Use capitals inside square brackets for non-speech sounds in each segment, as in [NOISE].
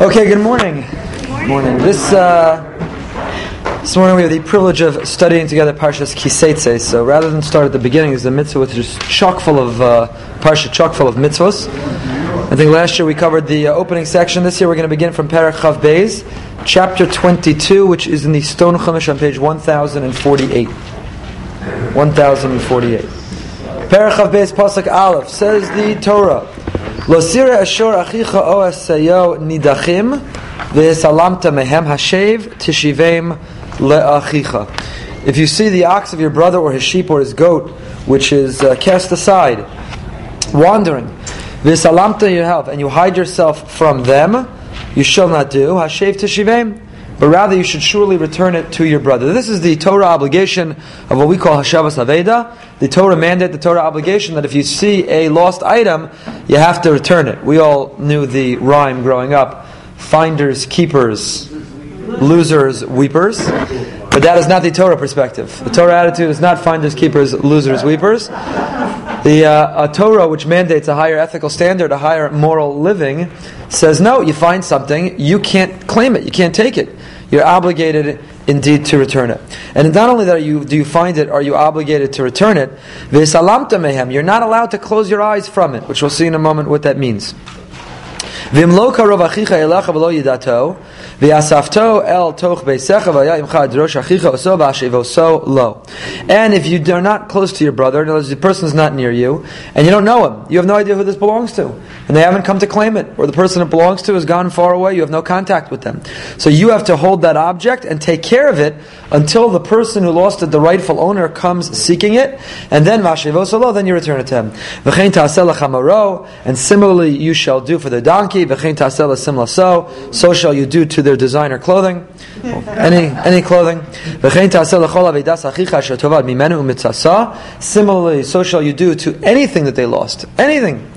Okay, good morning. Good morning. This uh, this morning we have the privilege of studying together Parshas Kiseitze. So rather than start at the beginning, there's a mitzvah which is chock full of uh, Parsha, chock full of mitzvahs. I think last year we covered the uh, opening section. This year we're going to begin from Perek Chav Beis, chapter 22, which is in the Stone Chumash on page 1048. 1048. Perek Chav Beis Pasuk Aleph says the Torah. Losira achicha o asayo nidachim mehem hashev tishivem le'achicha. If you see the ox of your brother or his sheep or his goat, which is uh, cast aside, wandering, v'esalamta you help, and you hide yourself from them, you shall not do hashev tishivem but rather you should surely return it to your brother. This is the Torah obligation of what we call Hashavas Aveda, the Torah mandate, the Torah obligation that if you see a lost item, you have to return it. We all knew the rhyme growing up finders, keepers, losers, weepers. But that is not the Torah perspective. The Torah attitude is not finders, keepers, losers, weepers. The uh, Torah, which mandates a higher ethical standard, a higher moral living, says no. You find something, you can't claim it, you can't take it you're obligated indeed to return it. And not only that you, do you find it, are you obligated to return it, mehem, you're not allowed to close your eyes from it, which we'll see in a moment what that means. V'asafto el toch beisecha v'yayimcha drosh achicha oso lo. And if you are not close to your brother, in other words, the person is not near you, and you don't know him, you have no idea who this belongs to, and they haven't come to claim it, or the person it belongs to has gone far away, you have no contact with them. So you have to hold that object and take care of it until the person who lost it, the rightful owner, comes seeking it, and then v'ashivoso lo, then you return it to him. V'chein ta'asel and similarly you shall do for the donkey, v'chein ta'asel so, so shall you do to the their designer clothing, [LAUGHS] any any clothing. Similarly, so shall you do to anything that they lost, anything,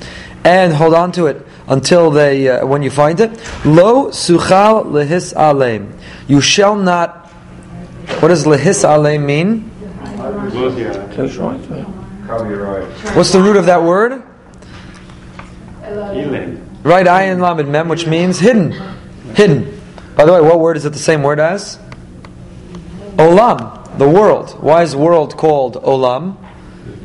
and hold on to it until they uh, when you find it. Lo suchal lehis aleim. You shall not. What does lehis aleim mean? What's the root of that word? Right, ayin lamed mem, which means hidden, hidden. By the way, what word is it the same word as? Olam, the world. Why is world called Olam?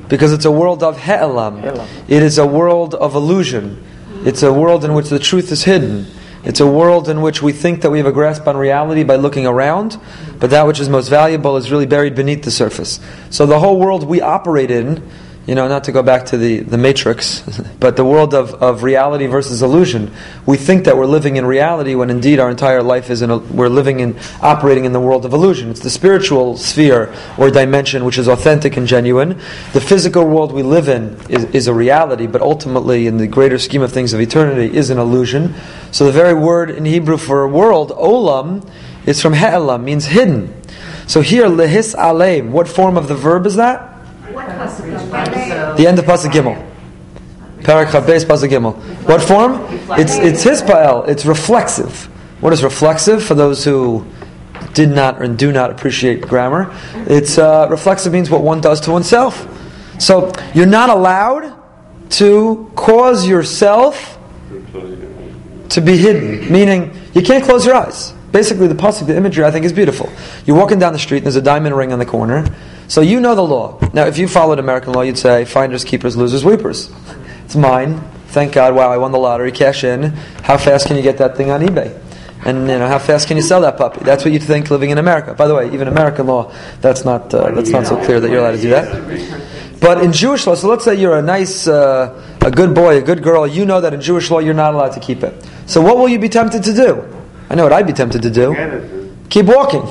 Because it's a world of He'elam. It is a world of illusion. It's a world in which the truth is hidden. It's a world in which we think that we have a grasp on reality by looking around, but that which is most valuable is really buried beneath the surface. So the whole world we operate in you know, not to go back to the, the matrix, [LAUGHS] but the world of, of reality versus illusion. We think that we're living in reality when indeed our entire life is in a, we're living in, operating in the world of illusion. It's the spiritual sphere or dimension which is authentic and genuine. The physical world we live in is, is a reality, but ultimately in the greater scheme of things of eternity is an illusion. So the very word in Hebrew for world, olam, is from he'elam, means hidden. So here, lehis aleim, what form of the verb is that? The end of Pasuk Gimel. Parak Chabes Pasuk Gimel. What form? It's it's his pa'el. It's reflexive. What is reflexive for those who did not and do not appreciate grammar? It's uh, reflexive means what one does to oneself. So you're not allowed to cause yourself to be hidden, meaning you can't close your eyes. Basically, the pasuk, the imagery, I think, is beautiful. You're walking down the street, and there's a diamond ring on the corner. So you know the law. Now, if you followed American law, you'd say finders, keepers, losers, weepers. It's mine. Thank God. Wow, I won the lottery. Cash in. How fast can you get that thing on eBay? And you know, how fast can you sell that puppy? That's what you'd think living in America. By the way, even American law, that's not uh, that's not so clear that you're allowed to do that. But in Jewish law, so let's say you're a nice, uh, a good boy, a good girl. You know that in Jewish law you're not allowed to keep it. So what will you be tempted to do? I know what I'd be tempted to do. Keep walking.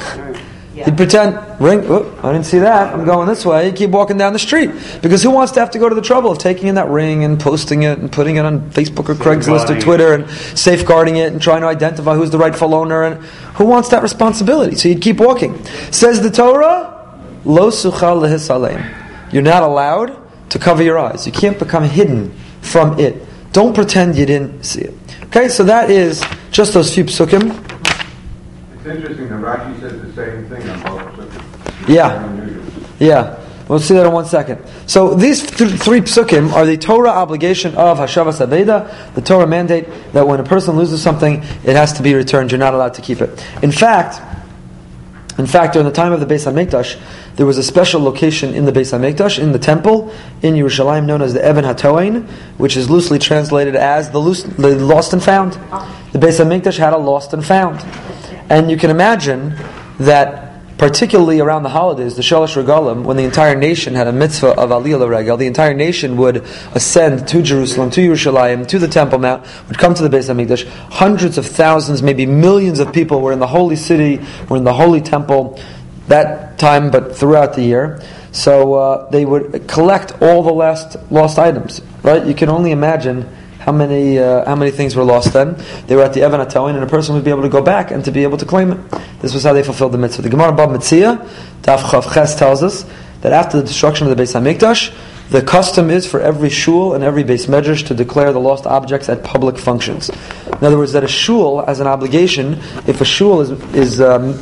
He'd pretend, ring, oh, I didn't see that, I'm going this way. He'd keep walking down the street. Because who wants to have to go to the trouble of taking in that ring and posting it and putting it on Facebook or Craigslist or Twitter and safeguarding it and trying to identify who's the rightful owner? And who wants that responsibility? So you'd keep walking. Says the Torah, Lo suchal lehisalem. You're not allowed to cover your eyes. You can't become hidden from it. Don't pretend you didn't see it. Okay, so that is just those few psukim It's interesting that Rashi says the same thing on both. Yeah. Yeah. We'll see that in one second. So these th- three psukim are the Torah obligation of Hashavas Aveda, the Torah mandate that when a person loses something, it has to be returned. You're not allowed to keep it. In fact, in fact, during the time of the Beis Hamikdash, there was a special location in the Beis Hamikdash, in the temple, in Yerushalayim, known as the Even HaToain, which is loosely translated as the, loose, the lost and found. The Beis Hamikdash had a lost and found. And you can imagine that particularly around the holidays, the Shalosh Regalim, when the entire nation had a mitzvah of Aliyah Regal, the entire nation would ascend to Jerusalem, to Yerushalayim, to the Temple Mount, would come to the Beis Hamikdash. Hundreds of thousands, maybe millions of people were in the holy city, were in the holy temple that time, but throughout the year. So uh, they would collect all the last lost items. Right? You can only imagine how many uh, how many things were lost then? They were at the Even HaToain, and a person would be able to go back and to be able to claim it. This was how they fulfilled the mitzvah. The Gemara Bava Metzia, Daf Chav Ches tells us that after the destruction of the Beis Hamikdash, the custom is for every shul and every beis medrash to declare the lost objects at public functions. In other words, that a shul has an obligation, if a shul is, is um,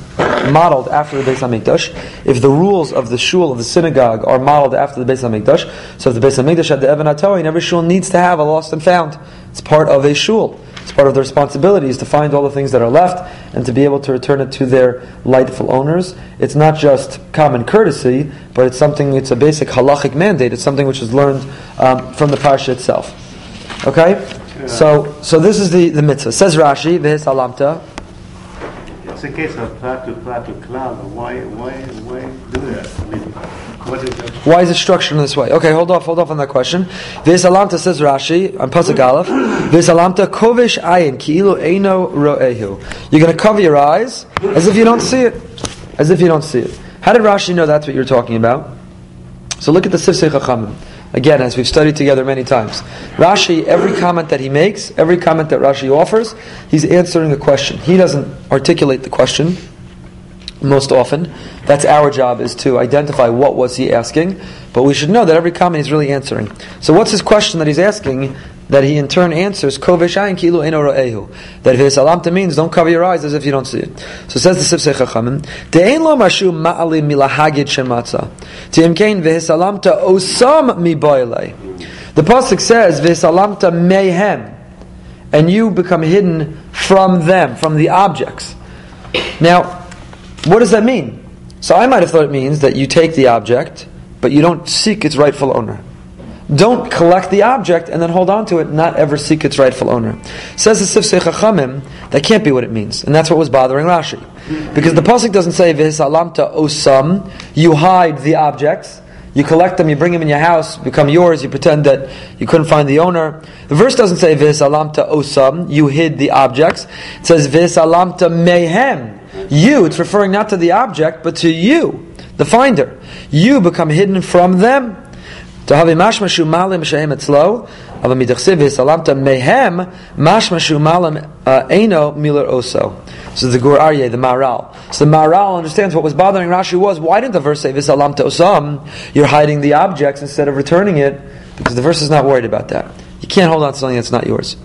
modeled after the Beis Hamikdash, if the rules of the shul of the synagogue are modeled after the Beis Hamikdash, so if the Beis Hamikdash had the Evan and every shul needs to have a lost and found. It's part of a shul. It's part of the responsibility is to find all the things that are left and to be able to return it to their rightful owners. It's not just common courtesy, but it's something. It's a basic halachic mandate. It's something which is learned um, from the parsha itself. Okay, yeah. so so this is the the mitzvah. Says Rashi, v'his alamta. It's a case of plat to plat to cloud. Why why why do that? I mean, why is it structured in this way? Okay, hold off, hold off on that question. Visalamta says Rashi on Pasuk Aleph. Visalamta kovish ayin ki'ilu eino ro'ehu. You're going to cover your eyes as if you don't see it, as if you don't see it. How did Rashi know that's what you're talking about? So look at the Sifsei Chachamim. Again, as we've studied together many times, Rashi, every comment that he makes, every comment that Rashi offers, he's answering a question. He doesn't articulate the question most often. That's our job is to identify what was he asking, but we should know that every comment he's really answering. So what's his question that he's asking that he in turn answers koveshayin kilu ehu that his alamta means don't cover your eyes as if you don't see it. So says the Sifsei Chachamim de'ein lo mashu ma'alim milahagid shematza ti'imkein v'his alamta osam mi The pasuk says v'his alamta mehem and you become hidden from them, from the objects. Now, what does that mean? So I might have thought it means that you take the object, but you don't seek its rightful owner. Don't collect the object and then hold on to it, not ever seek its rightful owner. Says the Sifsei Chachamim, that can't be what it means. And that's what was bothering Rashi. Because the Pasuk doesn't say, V'hisalamta osam, you hide the objects, you collect them, you bring them in your house, become yours, you pretend that you couldn't find the owner. The verse doesn't say, V'hisalamta osam, you hid the objects. It says, V'hisalamta mehem, you, it's referring not to the object, but to you, the finder. You become hidden from them. To have mashmashu malim shehem etzlo, ava midachsiv salamta mehem mashmashu malim uh, miler oso. So the Gur Aryeh, the Maharal. So the Maharal understands what was bothering Rashi was why didn't the verse say visalamta osam? You're hiding the objects instead of returning it because the verse is not worried about that. You can't hold on to something that's not yours.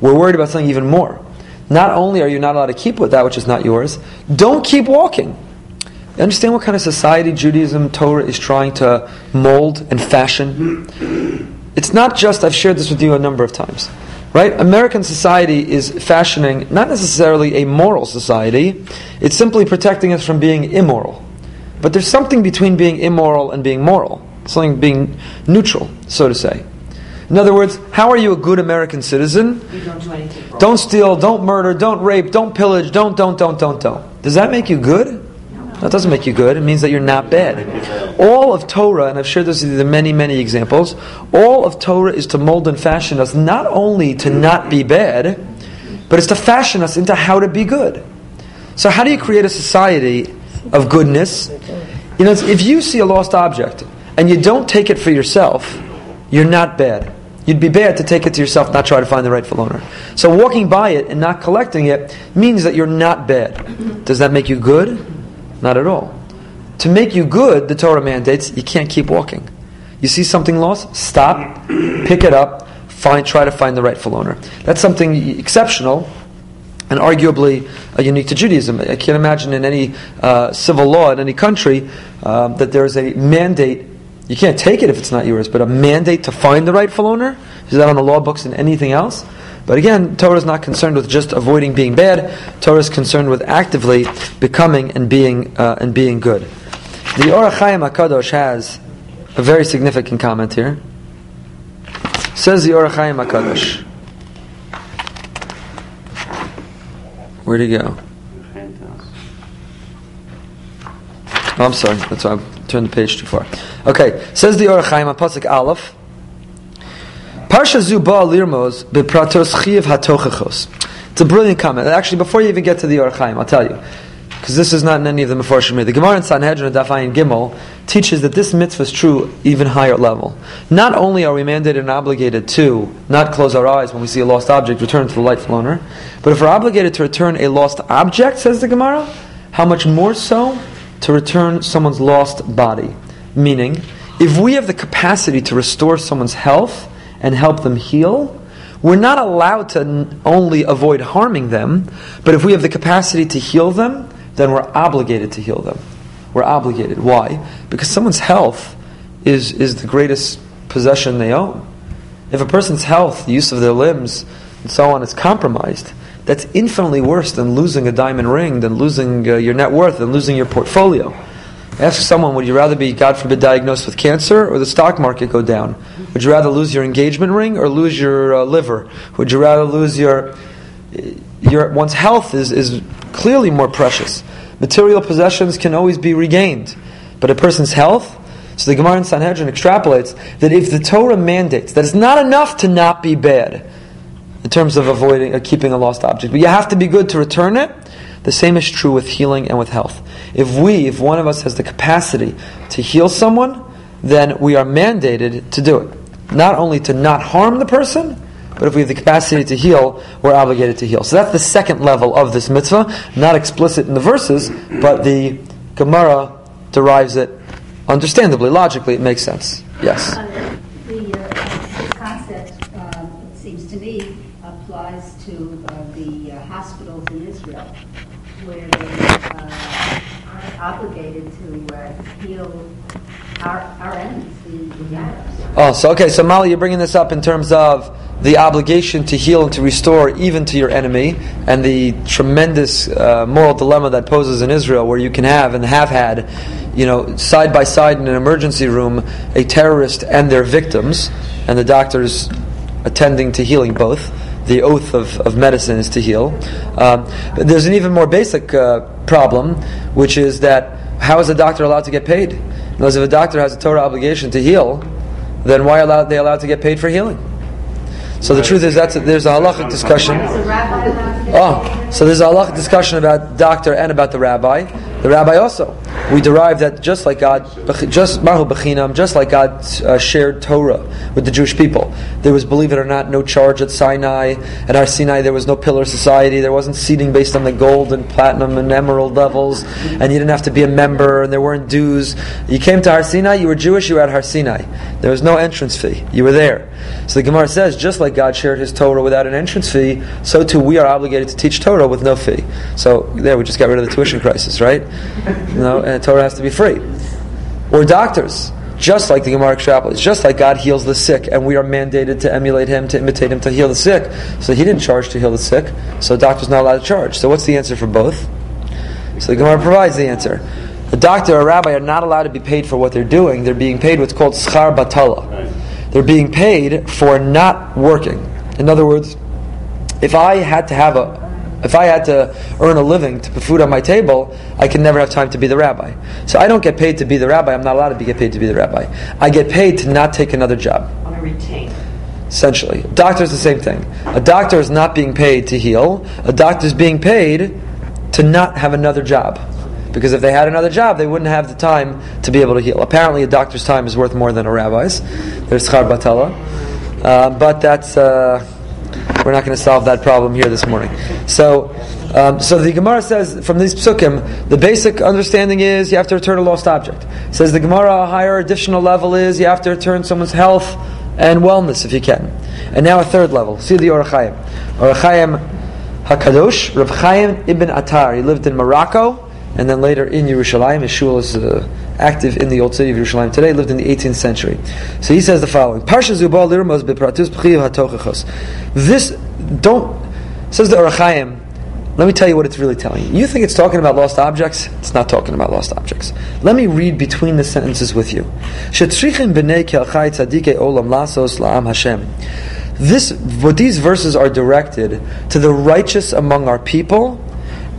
We're worried about something even more. Not only are you not allowed to keep with that which is not yours, don't keep walking. You understand what kind of society Judaism, Torah is trying to mold and fashion? It's not just, I've shared this with you a number of times, right? American society is fashioning not necessarily a moral society, it's simply protecting us from being immoral. But there's something between being immoral and being moral, something being neutral, so to say. In other words, how are you a good American citizen? You don't do anything wrong. Don't steal, don't murder, don't rape, don't pillage, don't, don't, don't, don't, don't. Does that make you good? No, That doesn't make you good. It means that you're not bad. All of Torah, and I've shared this with you the many, many examples, all of Torah is to mold and fashion us not only to not be bad, but it's to fashion us into how to be good. So how do you create a society of goodness? You know, if you see a lost object and you don't take it for yourself, you're not bad. You'd be bad to take it to yourself, not try to find the rightful owner. So walking by it and not collecting it means that you're not bad. Does that make you good? Not at all. To make you good, the Torah mandates you can't keep walking. You see something lost, stop, pick it up, find, try to find the rightful owner. That's something exceptional and arguably uh, unique to Judaism. I can't imagine in any uh, civil law in any country uh, that there is a mandate You can't take it if it's not yours, but a mandate to find the rightful owner? Is that on the law books and anything else? But again, Torah is not concerned with just avoiding being bad. Torah is concerned with actively becoming and being uh, and being good. The Or HaChaim Hakadosh has a very significant comment here. Says the Or HaChaim Hakadosh. Where'd he go? Oh, I'm sorry. That's why I turned the page too far. Okay. Says the Or HaChaim on Pasuk Aleph. Parsha Zuba Lirmos bepratos chiv hatochachos. It's a brilliant comment. Actually, before you even get to the Or HaChaim, I'll tell you. Because this is not in any of the Meforshim. The Gemara in Sanhedrin Dafayin Gimel teaches that this mitzvah is true even higher level. Not only are we mandated and obligated to not close our eyes when we see a lost object, return to the lightful owner, but if we're obligated to return a lost object, says the Gemara, how much more so to return someone's lost body? Meaning, if we have the capacity to restore someone's health and help them heal, we're not allowed to only avoid harming them, but if we have the capacity to heal them, then we're obligated to heal them. We're obligated. Why? Because someone's health is, is the greatest possession they own. If a person's health, the use of their limbs, and so on is compromised, that's infinitely worse than losing a diamond ring, than losing uh, your net worth, than losing your portfolio. Ask someone, would you rather be, God forbid, diagnosed with cancer or the stock market go down? Would you rather lose your engagement ring or lose your uh, liver? Would you rather lose your, your, one's health is, is clearly more precious. Material possessions can always be regained, but a person's health, so the Gemara in Sanhedrin extrapolates that if the Torah mandates that it's not enough to not be bad in terms of avoiding or uh, keeping a lost object, but you have to be good to return it, the same is true with healing and with health. If we, if one of us has the capacity to heal someone, then we are mandated to do it. Not only to not harm the person, but if we have the capacity to heal, we're obligated to heal. So that's the second level of this mitzvah, not explicit in the verses, but the Gemara derives it understandably, logically, it makes sense. Yes. Uh, the, uh, concept, um, it seems to me, applies to uh, the uh, hospitals in Israel, where they uh, are obligated to uh, heal Oh, so okay, so Molly, you're bringing this up in terms of the obligation to heal and to restore even to your enemy, and the tremendous uh, moral dilemma that poses in Israel, where you can have and have had, you know, side by side in an emergency room, a terrorist and their victims, and the doctors attending to healing both. The oath of, of medicine is to heal. Um, but there's an even more basic uh, problem, which is that how is a doctor allowed to get paid? Because if a doctor has a Torah obligation to heal, then why are they allowed to get paid for healing? So the truth is that there's a halachic discussion. Oh, so there's a halachic discussion about doctor and about the rabbi. The rabbi also. We derive that just like God, just Mahu Bechinam, just like God uh, shared Torah with the Jewish people. There was, believe it or not, no charge at Sinai. At Har Sinai, there was no pillar society. There wasn't seating based on the gold and platinum and emerald levels, and you didn't have to be a member, and there weren't dues. You came to Har Sinai, you were Jewish, you were at Har Sinai. There was no entrance fee. You were there. So the Gemara says, just like God shared His Torah without an entrance fee, so too we are obligated to teach Torah with no fee. So there, we just got rid of the tuition crisis, right? You know, and Torah has to be free. Or doctors, just like the Gemara extrapolates, just like God heals the sick, and we are mandated to emulate Him, to imitate Him, to heal the sick. So He didn't charge to heal the sick, so doctor's not allowed to charge. So what's the answer for both? So the Gemara provides the answer. A doctor or a rabbi are not allowed to be paid for what they're doing. They're being paid what's called schar batala. They're being paid for not working. In other words, if I had to have a if I had to earn a living to put food on my table, I could never have time to be the rabbi. So I don't get paid to be the rabbi. I'm not allowed to be, get paid to be the rabbi. I get paid to not take another job. On a retain. Essentially, a doctor is the same thing. A doctor is not being paid to heal. A doctor is being paid to not have another job. Because if they had another job, they wouldn't have the time to be able to heal. Apparently, a doctor's time is worth more than a rabbi's. There's schar batala. Uh, but that's. Uh, we're not going to solve that problem here this morning. So, um, so the Gemara says from these psukim, the basic understanding is you have to return a lost object. Says the Gemara, a higher additional level is you have to return someone's health and wellness if you can. And now a third level. See the Or HaChaim. Or HaChaim Hakadosh, Rav Chaim ibn Attar. He lived in Morocco and then later in Yerushalayim. His shul is uh, active in the old city of Yerushalayim today, lived in the 18th century. So he says the following. This don't says the Or HaChaim. Let me tell you what it's really telling you. You think it's talking about lost objects? It's not talking about lost objects. Let me read between the sentences with you. This, what these verses are directed to the righteous among our people,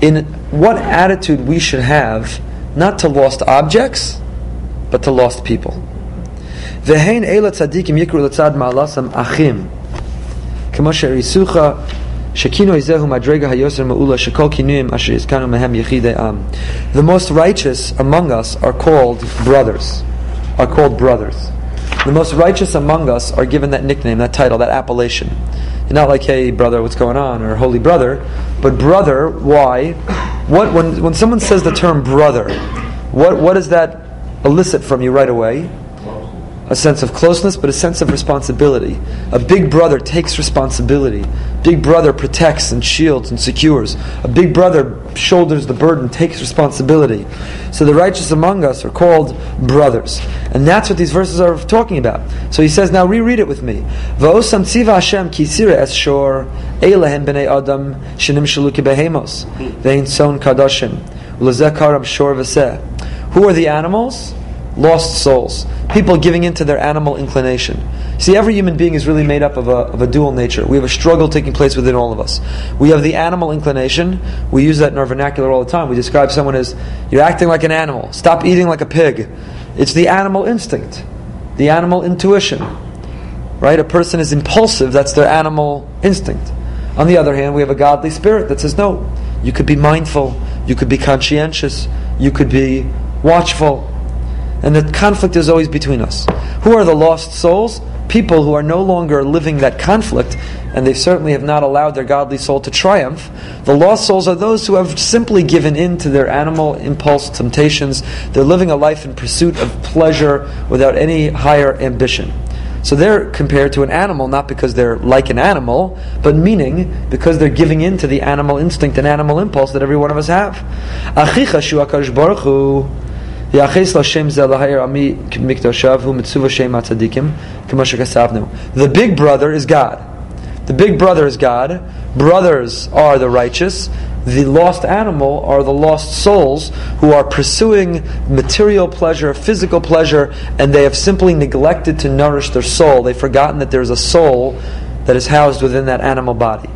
in what attitude we should have, not to lost objects, but to lost people. V'hein eila tzadikim yikru l'tzad ma'alasam achim. The most righteous among us are called brothers, are called brothers. The most righteous among us are given that nickname, that title, that appellation. You're not like, hey, brother, what's going on? Or holy brother but brother, why? What when when someone says the term brother, what what does that elicit from you right away? A sense of closeness, but a sense of responsibility. A big brother takes responsibility. Big brother protects and shields and secures. A big brother shoulders the burden, takes responsibility. So the righteous among us are called brothers. And that's what these verses are talking about. So he says, now reread it with me. Who are the animals? Lost souls, people giving in to their animal inclination. See, every human being is really made up of a, of a dual nature. We have a struggle taking place within all of us. We have the animal inclination. We use that in our vernacular all the time. We describe someone as, you're acting like an animal. Stop eating like a pig. It's the animal instinct, the animal intuition. Right? A person is impulsive, that's their animal instinct. On the other hand, we have a godly spirit that says, no, you could be mindful, you could be conscientious, you could be watchful, and the conflict is always between us. Who are the lost souls? People who are no longer living that conflict, and they certainly have not allowed their godly soul to triumph. The lost souls are those who have simply given in to their animal impulse temptations. They're living a life in pursuit of pleasure without any higher ambition. So they're compared to an animal not because they're like an animal, but meaning because they're giving in to the animal instinct and animal impulse that every one of us have. The big brother is God. The big brother is God. Brothers are the righteous. The lost animal are the lost souls who are pursuing material pleasure, physical pleasure, and they have simply neglected to nourish their soul. They've forgotten that there's a soul that is housed within that animal body.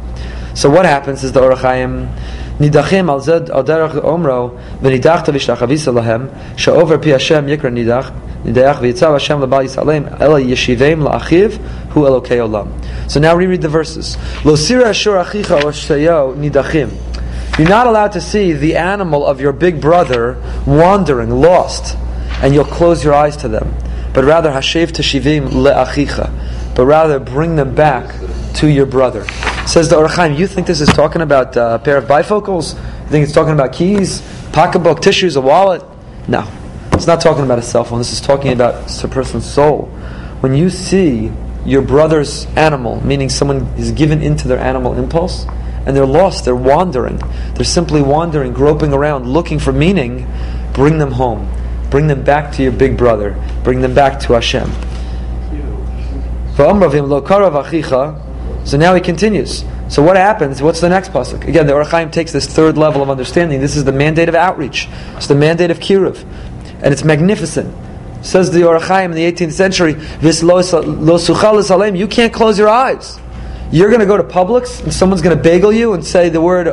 So what happens is the Or HaChaim נידחים על זה, על דרך אומרו, ונידחת להשתחוויס אליהם, שעובר פי השם יקרא נידח, נידח, ויצא השם לבעל ישראלים, אלא ישיבם לאחיו, הוא אלוקי עולם. So now reread the verses. לא סירה אשור אחיך או שתיו נידחים. You're not allowed to see the animal of your big brother wandering, lost, and you'll close your eyes to them. But rather, hashev teshivim le'achicha. But rather, bring them back to your brother. Says the Or HaChaim, you think this is talking about uh, a pair of bifocals? You think it's talking about keys, pocketbook, tissues, a wallet? No. It's not talking about a cell phone. This is talking about a person's soul. When you see your brother's animal, meaning someone is given into their animal impulse, and they're lost, they're wandering, they're simply wandering, groping around, looking for meaning, bring them home. Bring them back to your big brother. Bring them back to Hashem. So now he continues. So what happens? What's the next pasuk? Again, the Or HaChaim takes this third level of understanding. This is the mandate of outreach. It's the mandate of kiruv, and it's magnificent. Says the Or HaChaim in the 18th century, "Vis lo suchal You can't close your eyes. You're going to go to Publix, and someone's going to bagel you and say the word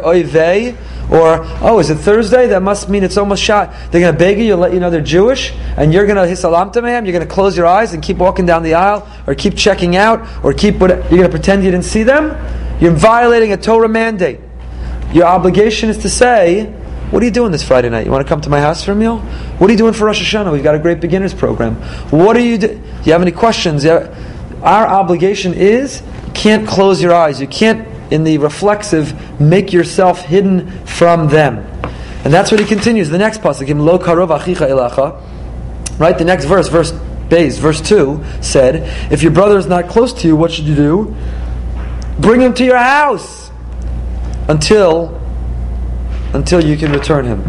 or, oh, is it Thursday? That must mean it's almost shot. They're going to beg you, you'll let you know they're Jewish, and you're going to hisalam to You're going to close your eyes and keep walking down the aisle, or keep checking out, or keep what, you're going to pretend you didn't see them. You're violating a Torah mandate. Your obligation is to say, what are you doing this Friday night? You want to come to my house for a meal? What are you doing for Rosh Hashanah? We've got a great beginners program. What are you do? Do you have any questions? Our obligation is can't close your eyes. You can't in the reflexive, make yourself hidden from them. And that's what he continues. The next pasuk, lo karov achicha ilacha. Right, the next verse, verse base, verse two said, if your brother is not close to you, what should you do? Bring him to your house until until you can return him.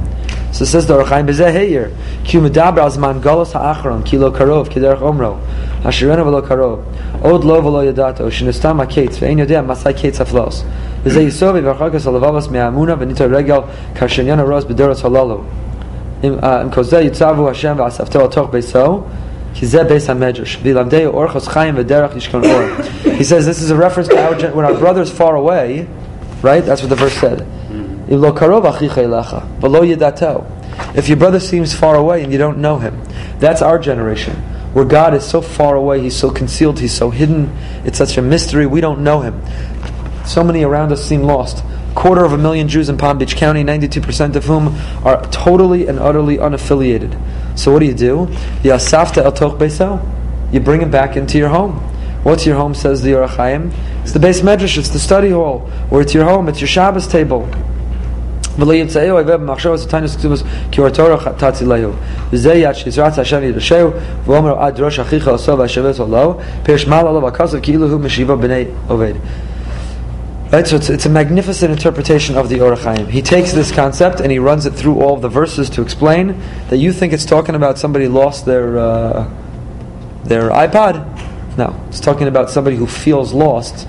So says the Or HaChaim Bezeh here, ki medabra azman galos ha'achron, ki karov, ki omro. Asherena v'lo karov. Od lo v'lo yadato. Shenistam ha'kates ve'en yodea masai kates ha'flos. V'zeh yisov v'acharkas ha'levavos me'amuna v'nitar regal karshenyan ha'roz b'doros ha'lalo. Uh, Im kozeh yitzavu Hashem v'asavto al beiso. He says this is a reference to our, when our brother is far away, right? That's what the verse said. Mm-hmm. If your brother seems far away and you don't know him, that's our generation. Where God is so far away, He's so concealed, He's so hidden, it's such a mystery, we don't know Him. So many around us seem lost. Quarter of a million Jews in Palm Beach County, 92% of whom are totally and utterly unaffiliated. So what do you do? Yasafta el toch. You bring him back into your home. What's your home, says the Or HaChaim? It's the beis medrash, it's the study hall, or it's your home, it's your Shabbos table. Right, so it's, it's a magnificent interpretation of the Or HaChaim. He takes this concept and he runs it through all the verses to explain that you think it's talking about somebody lost their uh, their iPod. No, it's talking about somebody who feels lost.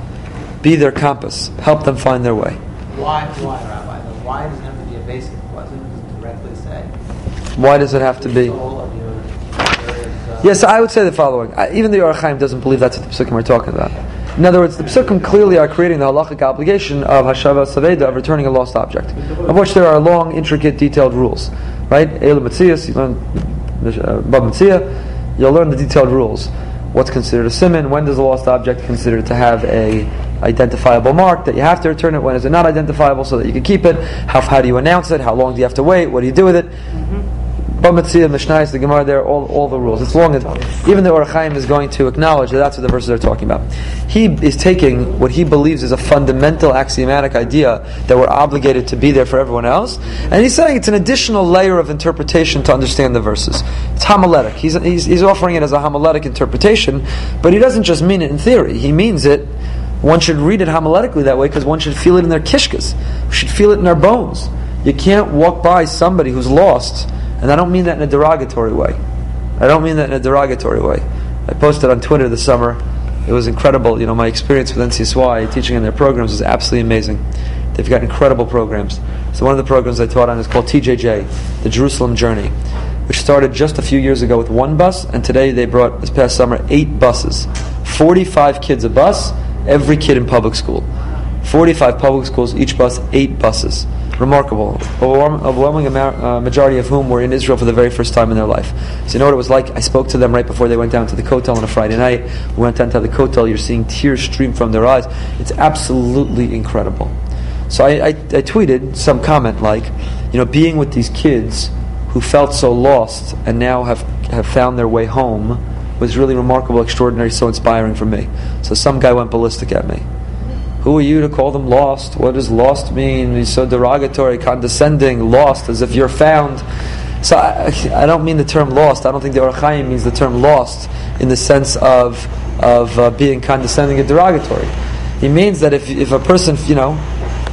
Be their compass. Help them find their way. Why, why? Why does it have to be a basic? Why doesn't it directly say? Why does it have to be? The whole of your, there is, uh, Yes, I would say the following. I, even the Or HaChaim doesn't believe that's what the Psukim are talking about. In other words, the Psukim clearly are creating the halachic obligation of Hashavas Aveda, of returning a lost object, of which there are long, intricate, detailed rules. Right? Elu Metzias, you learn uh, Bava Metzia, you'll learn the detailed rules. What's considered a simon? When does a lost object considered to have a identifiable mark that you have to return it? When is it not identifiable so that you can keep it? How, how do you announce it? How long do you have to wait? What do you do with it? Mm-hmm. Bava Metzia, Mishnais, the Gemara there, all, all the rules. It's long. Even the Or HaChaim is going to acknowledge that that's what the verses are talking about. He is taking what he believes is a fundamental axiomatic idea that we're obligated to be there for everyone else, and he's saying it's an additional layer of interpretation to understand the verses. It's homiletic. He's, he's, he's offering it as a homiletic interpretation, but he doesn't just mean it in theory. He means it one should read it homiletically that way because one should feel it in their kishkas. We should feel it in our bones. You can't walk by somebody who's lost and I don't mean that in a derogatory way. I don't mean that in a derogatory way. I posted on Twitter this summer. It was incredible. You know, my experience with NCSY teaching in their programs was absolutely amazing. They've got incredible programs. So one of the programs I taught on is called TJJ, the Jerusalem Journey, which started just a few years ago with one bus, and today they brought this past summer eight buses, 45 kids a bus, every kid in public school. 45 public schools, each bus, eight buses. Remarkable. Overwhelming uh, majority of whom were in Israel for the very first time in their life. So you know what it was like? I spoke to them right before they went down to the Kotel on a Friday night. We went down to the Kotel. You're seeing tears stream from their eyes. It's absolutely incredible. So I, I, I tweeted some comment like, you know, being with these kids who felt so lost and now have, have found their way home was really remarkable, extraordinary, so inspiring for me. So some guy went ballistic at me. Who are you to call them lost? What does lost mean? He's so derogatory, condescending, lost, as if you're found. So I, I don't mean the term lost. I don't think the Or HaChaim means the term lost in the sense of of uh, being condescending and derogatory. He means that if, if a person, you know,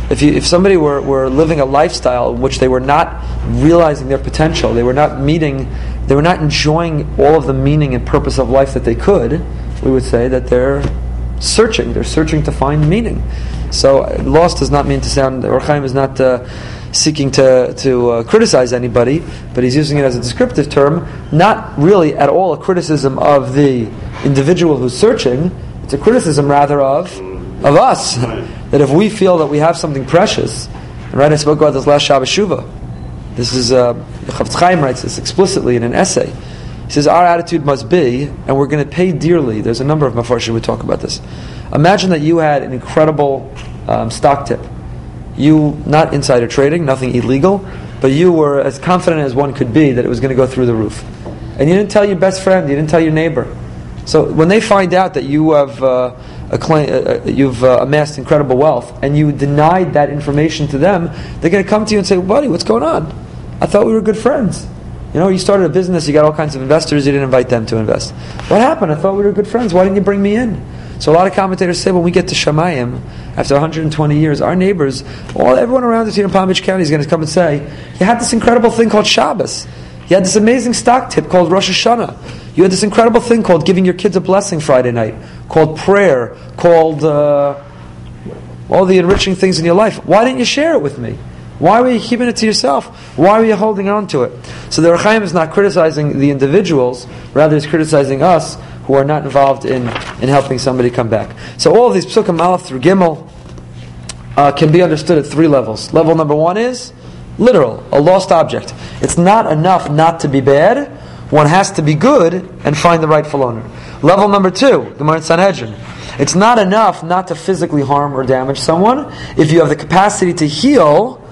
if, you, if somebody were, were living a lifestyle in which they were not realizing their potential, they were not meeting, they were not enjoying all of the meaning and purpose of life that they could, we would say that they're searching. They're searching to find meaning. So uh, lost does not mean to sound. Or HaChaim is not uh, seeking to to uh, criticize anybody, but he's using it as a descriptive term, not really at all a criticism of the individual who's searching. It's a criticism rather of of us that if we feel that we have something precious, and right, I spoke about this last Shabbos Shuvah. This is uh, Chafetz Chaim writes this explicitly in an essay. He says our attitude must be, and we're going to pay dearly. There's a number of meforshim who talk about this. Imagine that you had an incredible um, stock tip. You not insider trading, nothing illegal, but you were as confident as one could be that it was going to go through the roof, and you didn't tell your best friend, you didn't tell your neighbor. So when they find out that you have uh, claim, uh, uh, you've uh, amassed incredible wealth, and you denied that information to them, they're going to come to you and say, "Buddy, what's going on? I thought we were good friends." You know, you started a business, you got all kinds of investors, you didn't invite them to invest. What happened? I thought we were good friends. Why didn't you bring me in? So a lot of commentators say when we get to Shamayim, after 120 years, our neighbors, all everyone around us here in Palm Beach County is going to come and say, you had this incredible thing called Shabbos. You had this amazing stock tip called Rosh Hashanah. You had this incredible thing called giving your kids a blessing Friday night, called prayer, called uh, all the enriching things in your life. Why didn't you share it with me? Why were you keeping it to yourself? Why were you holding on to it? So the Rechaim is not criticizing the individuals, rather he's criticizing us who are not involved in, in helping somebody come back. So all of these psukim aleph through gimel uh, can be understood at three levels. Level number one is literal, a lost object. It's not enough not to be bad. One has to be good and find the rightful owner. Level number two, Gemara Sanhedrin. It's not enough not to physically harm or damage someone. If you have the capacity to heal,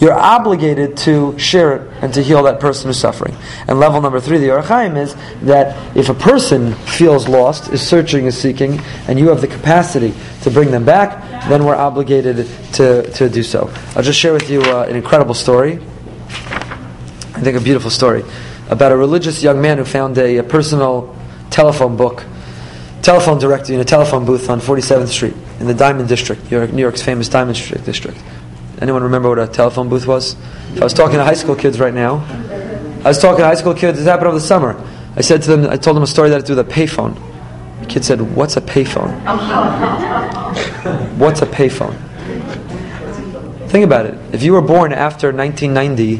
you're obligated to share it and to heal that person who's suffering. And level number three, the Ohr is that if a person feels lost, is searching, is seeking, and you have the capacity to bring them back, then we're obligated to, to do so. I'll just share with you uh, an incredible story. I think a beautiful story about a religious young man who found a, a personal telephone book, telephone directory in a telephone booth on 47th Street in the Diamond District, New, New York's famous Diamond District District. Anyone remember what a telephone booth was? If I was talking to high school kids right now, I was talking to high school kids. This happened over the summer. I said to them, I told them a story that had to do with a payphone. The kid said, "What's a payphone? [LAUGHS] What's a payphone?" Think about it. If you were born after 1990,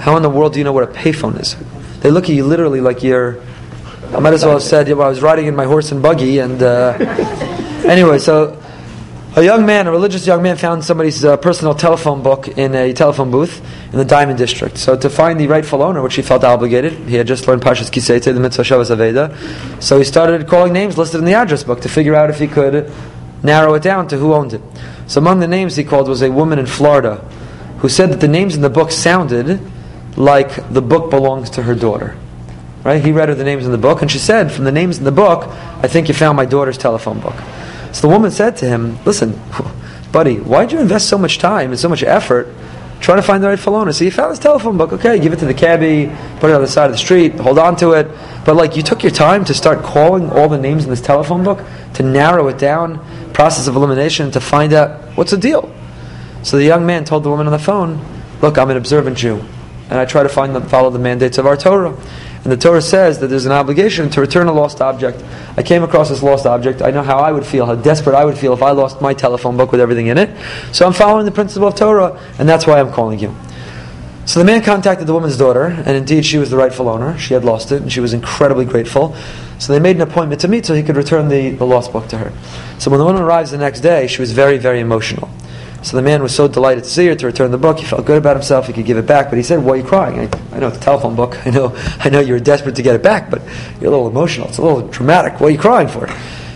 how in the world do you know what a payphone is? They look at you literally like you're. I might as well have said, yeah, well, I was riding in my horse and buggy, and uh, [LAUGHS] anyway, so a young man, a religious young man, found somebody's uh, personal telephone book in a telephone booth in the Diamond District. So to find the rightful owner, which he felt obligated, he had just learned Pashas Kisete, the Mitzvah Shavas Aveda. So he started calling names listed in the address book to figure out if he could narrow it down to who owned it. So among the names he called was a woman in Florida who said that the names in the book sounded like the book belongs to her daughter. Right? He read her the names in the book, and she said, From the names in the book, I think you found my daughter's telephone book. So the woman said to him, Listen, buddy, why'd you invest so much time and so much effort trying to find the rightful owner? So you found this telephone book, okay, give it to the cabbie, put it on the side of the street, hold on to it. But like you took your time to start calling all the names in this telephone book to narrow it down, process of elimination, to find out what's the deal. So the young man told the woman on the phone, Look, I'm an observant Jew, and I try to find the, follow the mandates of our Torah. And the Torah says that there's an obligation to return a lost object. I came across this lost object. I know how I would feel, how desperate I would feel if I lost my telephone book with everything in it. So I'm following the principle of Torah, and that's why I'm calling you. So the man contacted the woman's daughter, and indeed she was the rightful owner. She had lost it, and she was incredibly grateful. So they made an appointment to meet so he could return the, the lost book to her. So when the woman arrives the next day, she was very, very emotional. So the man was so delighted to see her, to return the book. He felt good about himself. He could give it back, but he said, "Why are you crying? I, I know it's a telephone book. [LAUGHS] I know, I know you're desperate to get it back, but you're a little emotional. It's a little dramatic. What are you crying for?"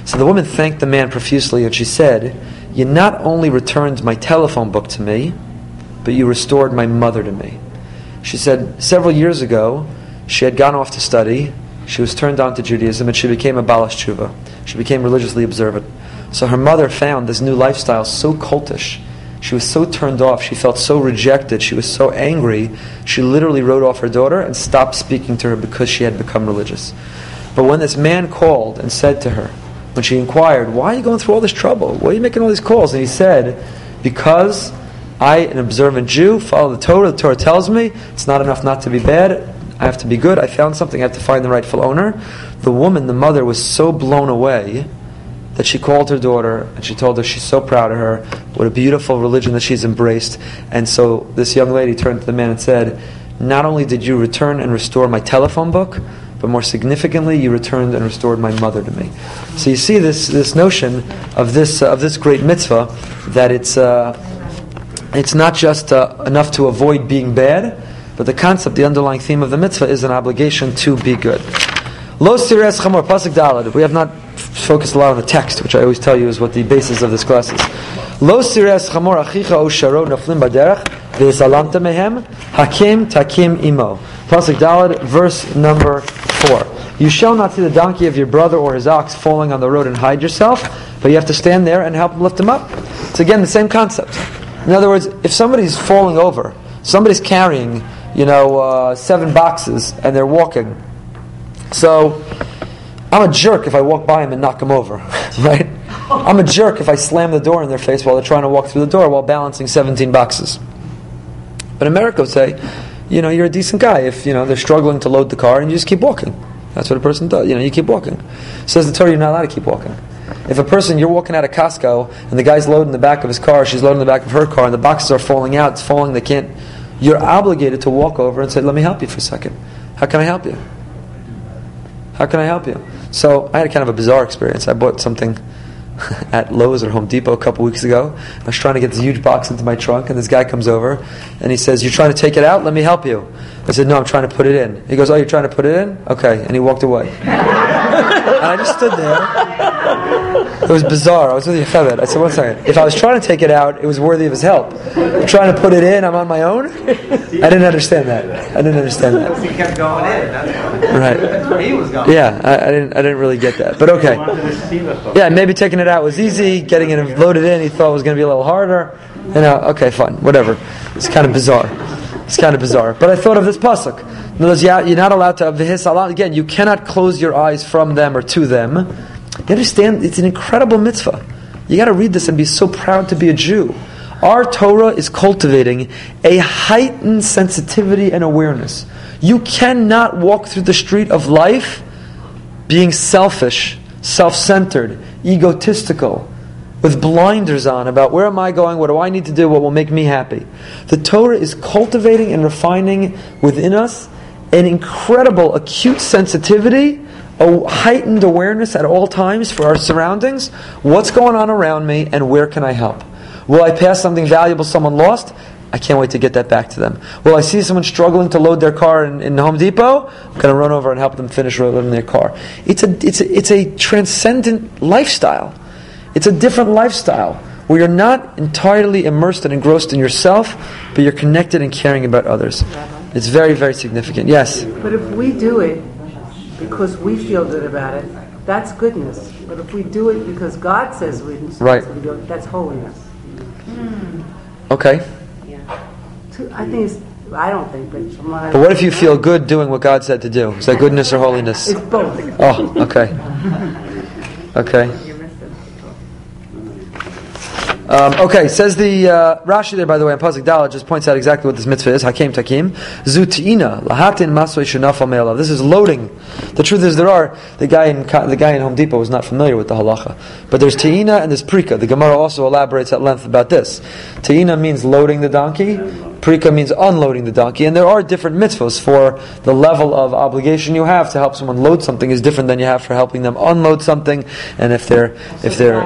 So the woman thanked the man profusely, and she said, "You not only returned my telephone book to me, but you restored my mother to me." She said, several years ago, she had gone off to study. She was turned on to Judaism, and she became a Balas Tshuva. She became religiously observant. So her mother found this new lifestyle so cultish she was so turned off. She felt so rejected. She was so angry. She literally wrote off her daughter and stopped speaking to her because she had become religious. But when this man called and said to her, when she inquired, Why are you going through all this trouble? Why are you making all these calls? And he said, Because I, an observant Jew, follow the Torah. The Torah tells me it's not enough not to be bad. I have to be good. I found something. I have to find the rightful owner. The woman, the mother, was so blown away that she called her daughter and she told her she's so proud of her, what a beautiful religion that she's embraced. And so this young lady turned to the man and said, Not only did you return and restore my telephone book, but more significantly, you returned and restored my mother to me. So you see this, this notion of this, uh, of this great mitzvah that it's, uh, it's not just uh, enough to avoid being bad, but the concept, the underlying theme of the mitzvah is an obligation to be good. Lo chamor pasuk. We have not focused a lot on the text, which I always tell you is what the basis of this class is. Lo sires chamor achicha o sharo naflim baderech v'esalamta mehem hakim takim imo. Pasuk dalad, verse number four. You shall not see the donkey of your brother or his ox falling on the road and hide yourself, but you have to stand there and help him lift him up. It's again the same concept. In other words, if somebody's falling over, somebody's carrying, you know, uh, seven boxes and they're walking so I'm a jerk if I walk by them and knock them over, [LAUGHS] right? I'm a jerk if I slam the door in their face while they're trying to walk through the door while balancing 17 boxes. But America would say, you know, you're a decent guy. If, you know, they're struggling to load the car and you just keep walking. That's what a person does. You know, you keep walking. Says the Torah, you're not allowed to keep walking. If a person, you're walking out of Costco and the guy's loading the back of his car, she's loading the back of her car, and the boxes are falling out, it's falling, they can't, you're obligated to walk over and say, let me help you for a second. How can I help you? How can I help you? So I had kind of a bizarre experience. I bought something [LAUGHS] at Lowe's or Home Depot a couple weeks ago. I was trying to get this huge box into my trunk, and this guy comes over and he says, "You're trying to take it out? Let me help you." I said, "No, I'm trying to put it in." He goes, "Oh, you're trying to put it in? Okay," and he walked away. [LAUGHS] and I just stood there. It was bizarre. I was with Yocheved. I said, "One second. If I was trying to take it out, it was worthy of his help. I'm trying to put it in, I'm on my own." I didn't understand that. I didn't understand that. He kept going in. That's. Right. That's where he was going. Yeah, I, I didn't. I didn't really get that, but okay. Wanted to steal it from- Yeah, maybe taking it out was easy. Getting it loaded in, he thought was going to be a little harder. You know, okay, fine, whatever. It's kind of bizarre. It's kind of bizarre. But I thought of this pasuk. In other words, you're not allowed to Again, you cannot close your eyes from them or to them. You understand? It's an incredible mitzvah. You got to read this and be so proud to be a Jew. Our Torah is cultivating a heightened sensitivity and awareness. You cannot walk through the street of life being selfish, self centered, egotistical, with blinders on about where am I going, what do I need to do, what will make me happy. The Torah is cultivating and refining within us an incredible acute sensitivity, a heightened awareness at all times for our surroundings, what's going on around me, and where can I help. Will I pass something valuable someone lost? I can't wait to get that back to them. Will I see someone struggling to load their car in, in Home Depot? I'm going to run over and help them finish loading their car. It's a, it's a, it's a transcendent lifestyle. It's a different lifestyle where you're not entirely immersed and engrossed in yourself, but you're connected and caring about others. It's very, very significant. Yes? But if we do it because we feel good about it, that's goodness. But if we do it because God says we Right. we do it, that's holiness. Hmm. Okay. Yeah. I think it's, I don't think, but from what But what if you feel good doing what God said to do? Is that goodness or [LAUGHS] holiness? It's both. Oh, okay. [LAUGHS] Okay. Um, okay, says the uh, Rashi there, by the way, on Pasuk Dalet, just points out exactly what this mitzvah is. Hakim Takim. Zutina, lahatin masoi shenafal me'alav. This is loading. The truth is, there are, the guy in the guy in Home Depot was not familiar with the halacha. But there's Te'ina and there's Prika. The Gemara also elaborates at length about this. Te'ina means loading the donkey. Prika means unloading the donkey. And there are different mitzvahs for the level of obligation you have to help someone load something is different than you have for helping them unload something. And if they're, if they're,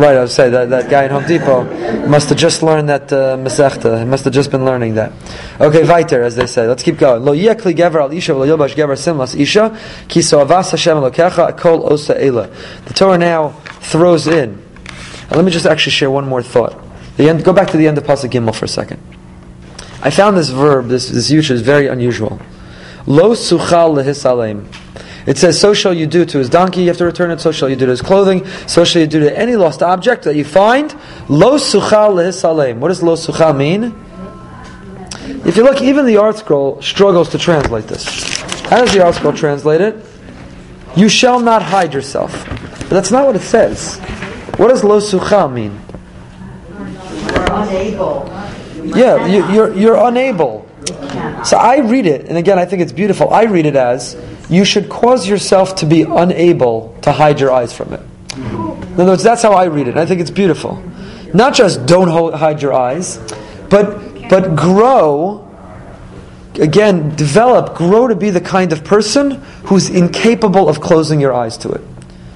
Right, I would say that, that guy in Home Depot must have just learned that uh, Masechta. He must have just been learning that. Okay, weiter, as they say. Let's keep going. Lo yekli gever al isha v'lo yilbash gever simlas isha ki so avas Hashem elokecha kol osa ela. The Torah now throws in. Let me just actually share one more thought. The end, go back to the end of Pasuk Gimel for a second. I found this verb, this, this usage is very unusual. Lo suchal lehisalem. It says, so shall you do to his donkey, you have to return it, so shall you do to his clothing, so shall you do to any lost object that you find. Lo suchal lehisalem. What does lo suchal mean? If you look, even the ArtScroll struggles to translate this. How does the ArtScroll translate it? You shall not hide yourself. But that's not what it says. What does lo suchal mean? You're unable. Yeah, you, you're, you're unable. So I read it, and again, I think it's beautiful. I read it as you should cause yourself to be unable to hide your eyes from it. In other words, that's how I read it. I think it's beautiful. Not just don't hide your eyes, but but grow. Again, develop, grow to be the kind of person who's incapable of closing your eyes to it.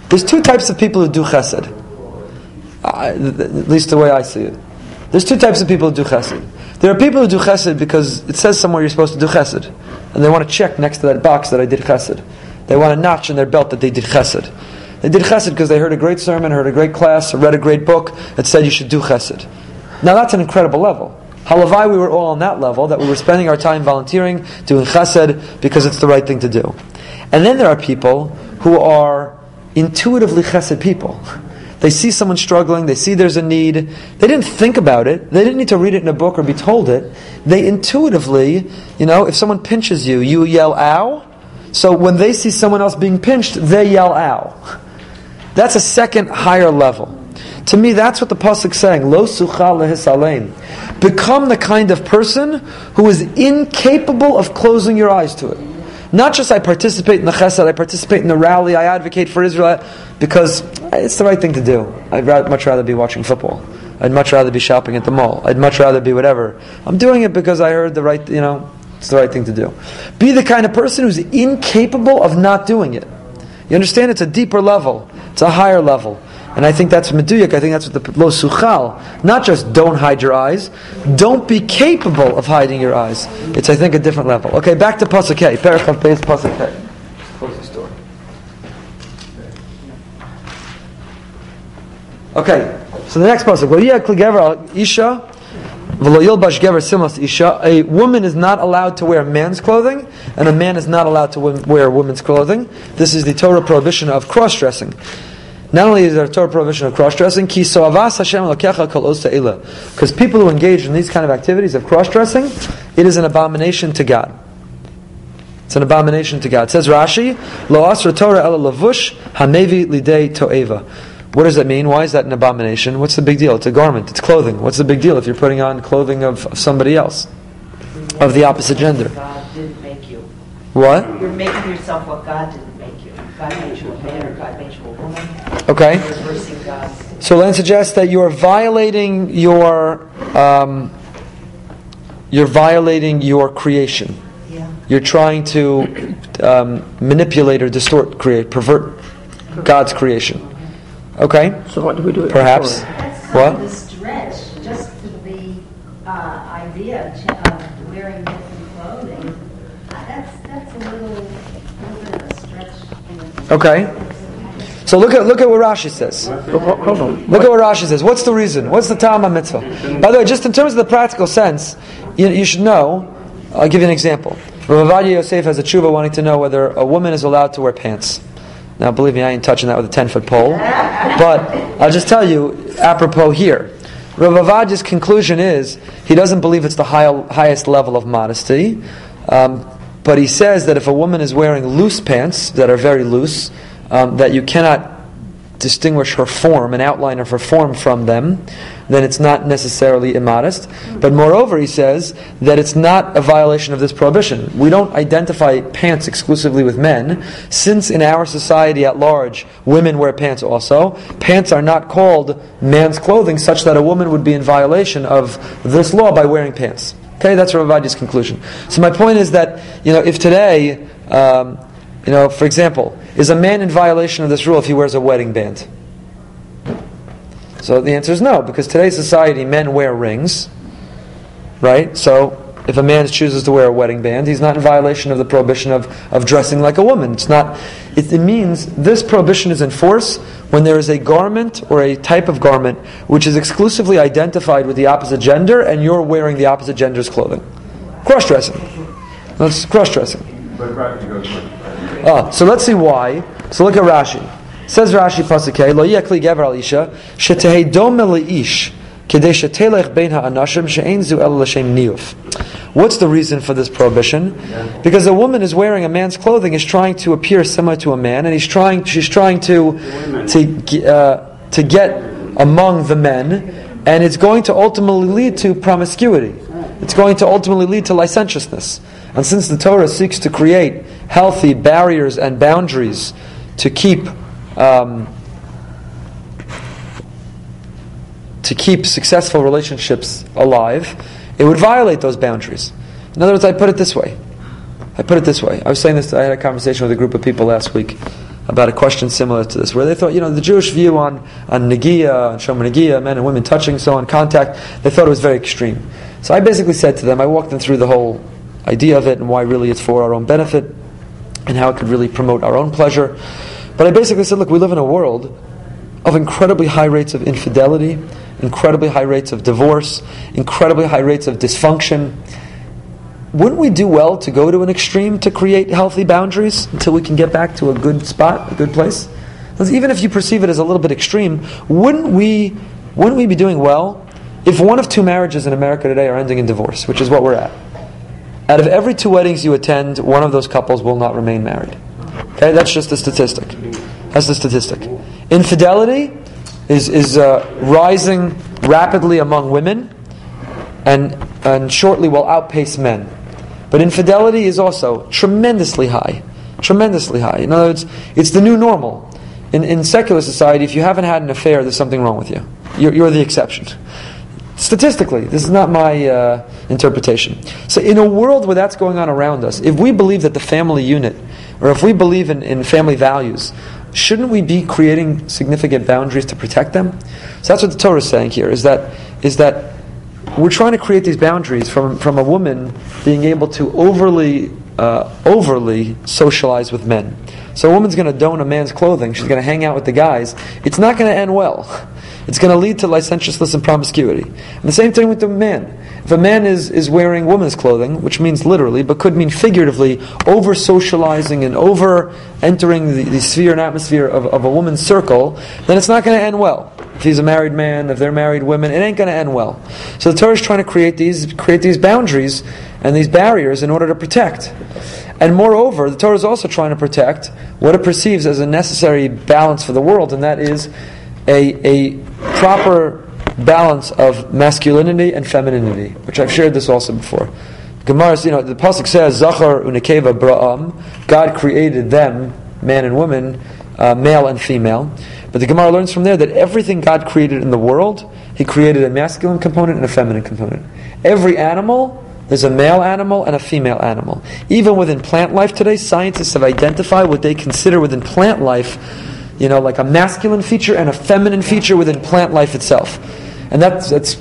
There's two types of people who do chesed. At least the way I see it. There's two types of people who do chesed. There are people who do chesed because it says somewhere you're supposed to do chesed, and they want to check next to that box that I did chesed. They want a notch in their belt that they did chesed. They did chesed because they heard a great sermon, heard a great class, read a great book that said you should do chesed. Now that's an incredible level. Halavai, we were all on that level, that we were spending our time volunteering, doing chesed, because it's the right thing to do. And then there are people who are intuitively chesed people. [LAUGHS] They see someone struggling, they see there's a need. They didn't think about it. They didn't need to read it in a book or be told it. They intuitively, you know, if someone pinches you, you yell ow. So when they see someone else being pinched, they yell ow. That's a second higher level. To me, that's what the pasuk's saying. Lo sucha. Become the kind of person who is incapable of closing your eyes to it. Not just I participate in the chesed, I participate in the rally, I advocate for Israel because it's the right thing to do. I'd ra- much rather be watching football. I'd much rather be shopping at the mall. I'd much rather be whatever. I'm doing it because I heard the right, you know, it's the right thing to do. Be the kind of person who's incapable of not doing it. You understand? It's a deeper level. It's a higher level. And I think that's meduyik. I think that's what the lo suchal. Not just don't hide your eyes. Don't be capable of hiding your eyes. It's I think a different level. Okay, back to pasuk K. Parachav base pasuk. Close the door. Okay, so the next pasuk. Kligever isha. A woman is not allowed to wear man's clothing, and a man is not allowed to wear woman's clothing. This is the Torah prohibition of cross-dressing. Not only is there a Torah prohibition of cross-dressing, ki soavas Hashem lokecha kol osa because people who engage in these kind of activities of cross-dressing, it is an abomination to God. It's an abomination to God. It says Rashi, lo asra Torah ela lavush hamevi lidei to'eva. What does that mean? Why is that an abomination? What's the big deal? It's a garment. It's clothing. What's the big deal if you're putting on clothing of, of somebody else, of the opposite gender? God didn't make you. What? You're making yourself what God didn't make you. God made you a man or God made you a woman. Okay. You're reversing God's. So Len suggests that you are violating your um, you're violating your creation. Yeah. You're trying to um, manipulate or distort, create, pervert God's creation. Okay, So what do we do? perhaps. That's What? kind of a stretch, just to the uh, idea of ch- of wearing different clothing. Uh, That's, that's a little, little bit of a stretch. in the- Okay. So look at look at what Rashi says. Hold on. Look at what Rashi says. What's the reason? What's the Tama mitzvah? By the way, just in terms of the practical sense, you, you should know. I'll give you an example. Rav Ovadia Yosef has a tshuva wanting to know whether a woman is allowed to wear pants. Now, believe me, I ain't touching that with a ten foot pole. But I'll just tell you, apropos here, Rav Ovadia's conclusion is he doesn't believe it's the high, highest level of modesty. Um, but he says that if a woman is wearing loose pants that are very loose, um, that you cannot distinguish her form, an outline of her form from them, then it's not necessarily immodest. But moreover, he says that it's not a violation of this prohibition. We don't identify pants exclusively with men, since in our society at large, women wear pants also. Pants are not called man's clothing, such that a woman would be in violation of this law by wearing pants. Okay, that's Ravadi's conclusion. So my point is that you know, if today, um, you know, for example, is a man in violation of this rule if he wears a wedding band? So the answer is no, because today's society, men wear rings, right? So if a man chooses to wear a wedding band, he's not in violation of the prohibition of, of dressing like a woman. It's not. It, it means this prohibition is in force when there is a garment or a type of garment which is exclusively identified with the opposite gender, and you're wearing the opposite gender's clothing. Cross dressing. That's cross dressing. Ah, so let's see why. So look at Rashi. Says Rashi Pasukei, Lo yekli gever al isha, leish, kedei shetelech bein ha'anashim she'ein zu el l'shem niyuf. What's the reason for this prohibition? Because a woman is wearing a man's clothing, is trying to appear similar to a man, and he's trying, she's trying to, to, uh, to get among the men, and it's going to ultimately lead to promiscuity. It's going to ultimately lead to licentiousness. And since the Torah seeks to create healthy barriers and boundaries to keep um, to keep successful relationships alive, it would violate those boundaries. In other words, I put it this way. I put it this way. I was saying this. I had a conversation with a group of people last week about a question similar to this, where they thought, you know, the Jewish view on on nagia, on shomer nagia, men and women touching, so on, contact, they thought it was very extreme. So I basically said to them, I walked them through the whole idea of it and why really it's for our own benefit and how it could really promote our own pleasure. But I basically said, look, we live in a world of incredibly high rates of infidelity, incredibly high rates of divorce, incredibly high rates of dysfunction. Wouldn't we do well to go to an extreme to create healthy boundaries until we can get back to a good spot, a good place? Because even if you perceive it as a little bit extreme, wouldn't we, wouldn't we be doing well if one of two marriages in America today are ending in divorce, which is what we're at? Out of every two weddings you attend, one of those couples will not remain married. Okay, that's just a statistic. That's the statistic. Infidelity, is, is uh, rising rapidly among women and, and shortly will outpace men. But infidelity is also tremendously high. Tremendously high. In other words, it's the new normal. In, in secular society, if you haven't had an affair, there's something wrong with you. You're, you're the exception. Statistically, this is not my uh, interpretation. So, in a world where that's going on around us, if we believe that the family unit, or if we believe in, in family values, shouldn't we be creating significant boundaries to protect them? So that's what the Torah is saying here, is that, is that we're trying to create these boundaries from, from a woman being able to overly, uh, overly socialize with men. So a woman's going to don a man's clothing, she's going to hang out with the guys. It's not going to end well. [LAUGHS] It's going to lead to licentiousness and promiscuity. And the same thing with the man. If a man is, is wearing woman's clothing, which means literally, but could mean figuratively, over socializing and over entering the, the sphere and atmosphere of, of a woman's circle, then it's not going to end well. If he's a married man, if they're married women, it ain't going to end well. So the Torah is trying to create these, create these boundaries and these barriers in order to protect. And moreover, the Torah is also trying to protect what it perceives as a necessary balance for the world, and that is a, a proper balance of masculinity and femininity, which I've shared this also before. Gemara, you know, the pasuk says, "Zachar unekeva bra'am." God created them, man and woman, uh, male and female. But the Gemara learns from there that everything God created in the world, He created a masculine component and a feminine component. Every animal, there's a male animal and a female animal. Even within plant life today, scientists have identified what they consider within plant life you know, like a masculine feature and a feminine feature within plant life itself. And that's, that's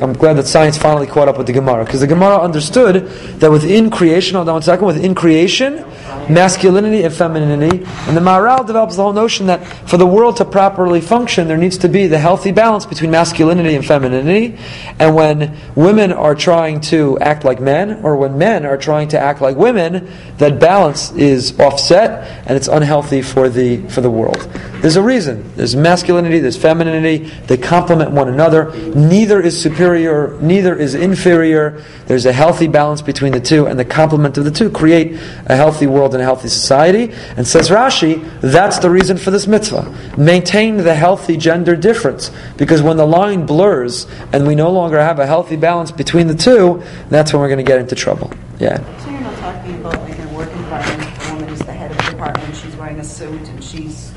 I'm glad that science finally caught up with the Gemara because the Gemara understood that within creation, hold on one second, within creation, masculinity and femininity, and the Maharal develops the whole notion that for the world to properly function, there needs to be the healthy balance between masculinity and femininity. And when women are trying to act like men, or when men are trying to act like women, that balance is offset and it's unhealthy for the for the world. There's a reason. There's masculinity, there's femininity. They complement one another. Neither is superior, neither is inferior. There's a healthy balance between the two, and the complement of the two create a healthy world and a healthy society. And says Rashi, that's the reason for this mitzvah. Maintain the healthy gender difference. Because when the line blurs and we no longer have a healthy balance between the two, that's when we're going to get into trouble. Yeah. So you're not talking about like in a work environment, the woman is the head of the department, she's wearing a suit and she's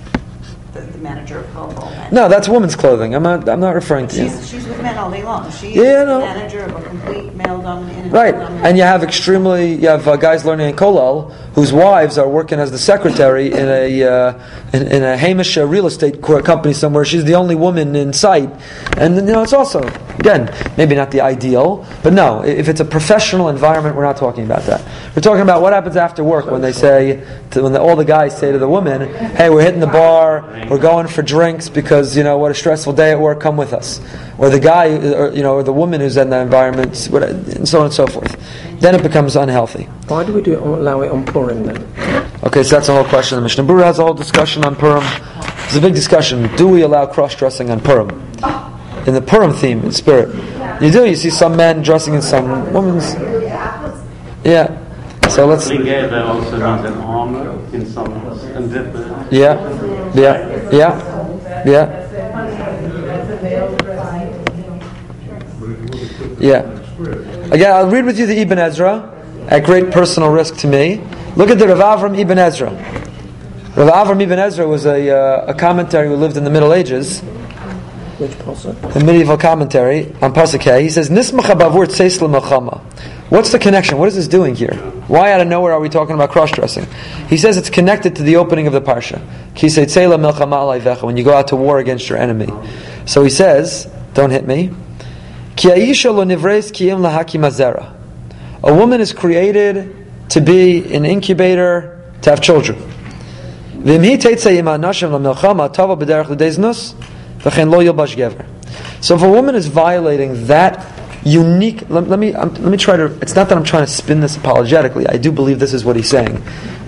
the, the manager of all. No, that's women's clothing. I'm not. I'm not referring to. She's, she's with men all day long. She's Yeah, no. manager of a complete male dominated. Right, and you have extremely you have uh, guys learning in Kollel whose wives are working as the secretary in a uh, in, in a Hamish uh, real estate co- company somewhere. She's the only woman in sight, and you know it's also again maybe not the ideal, but no, i- if it's a professional environment, we're not talking about that. We're talking about what happens after work when they say to, when the, all the guys say to the woman, "Hey, we're hitting the bar, we're going for drinks because you know what a stressful day at work. Come with us." Or the guy, or, you know, or the woman who's in the environment, and so on and so forth. Then it becomes unhealthy. Why do we do it, allow it on Purim then? Okay, so that's the whole question. The Mishnah Berurah has a whole discussion on Purim. It's a big discussion. Do we allow cross-dressing on Purim? In the Purim theme, in spirit. You do. You see some men dressing in some women's. Yeah. So let's. Together also means an armor in some and different. Yeah. Yeah. Yeah. Yeah. Yeah. Again, I'll read with you the Ibn Ezra at great personal risk to me. Look at the Rav Avram Ibn Ezra. Rav Avram Ibn Ezra was a, uh, a commentary who lived in the Middle Ages, Which pasuk? a medieval commentary on Pasuk He says, Nismacha bavur tseis. What's the connection? What is this doing here? Why out of nowhere are we talking about cross-dressing? He says it's connected to the opening of the parsha. Ki seitzei l'melchama alayvecha, When you go out to war against your enemy. So he says, don't hit me. A woman is created to be an incubator, to have children. So if a woman is violating that unique, let, let me let me try to. It's not that I'm trying to spin this apologetically. I do believe this is what he's saying.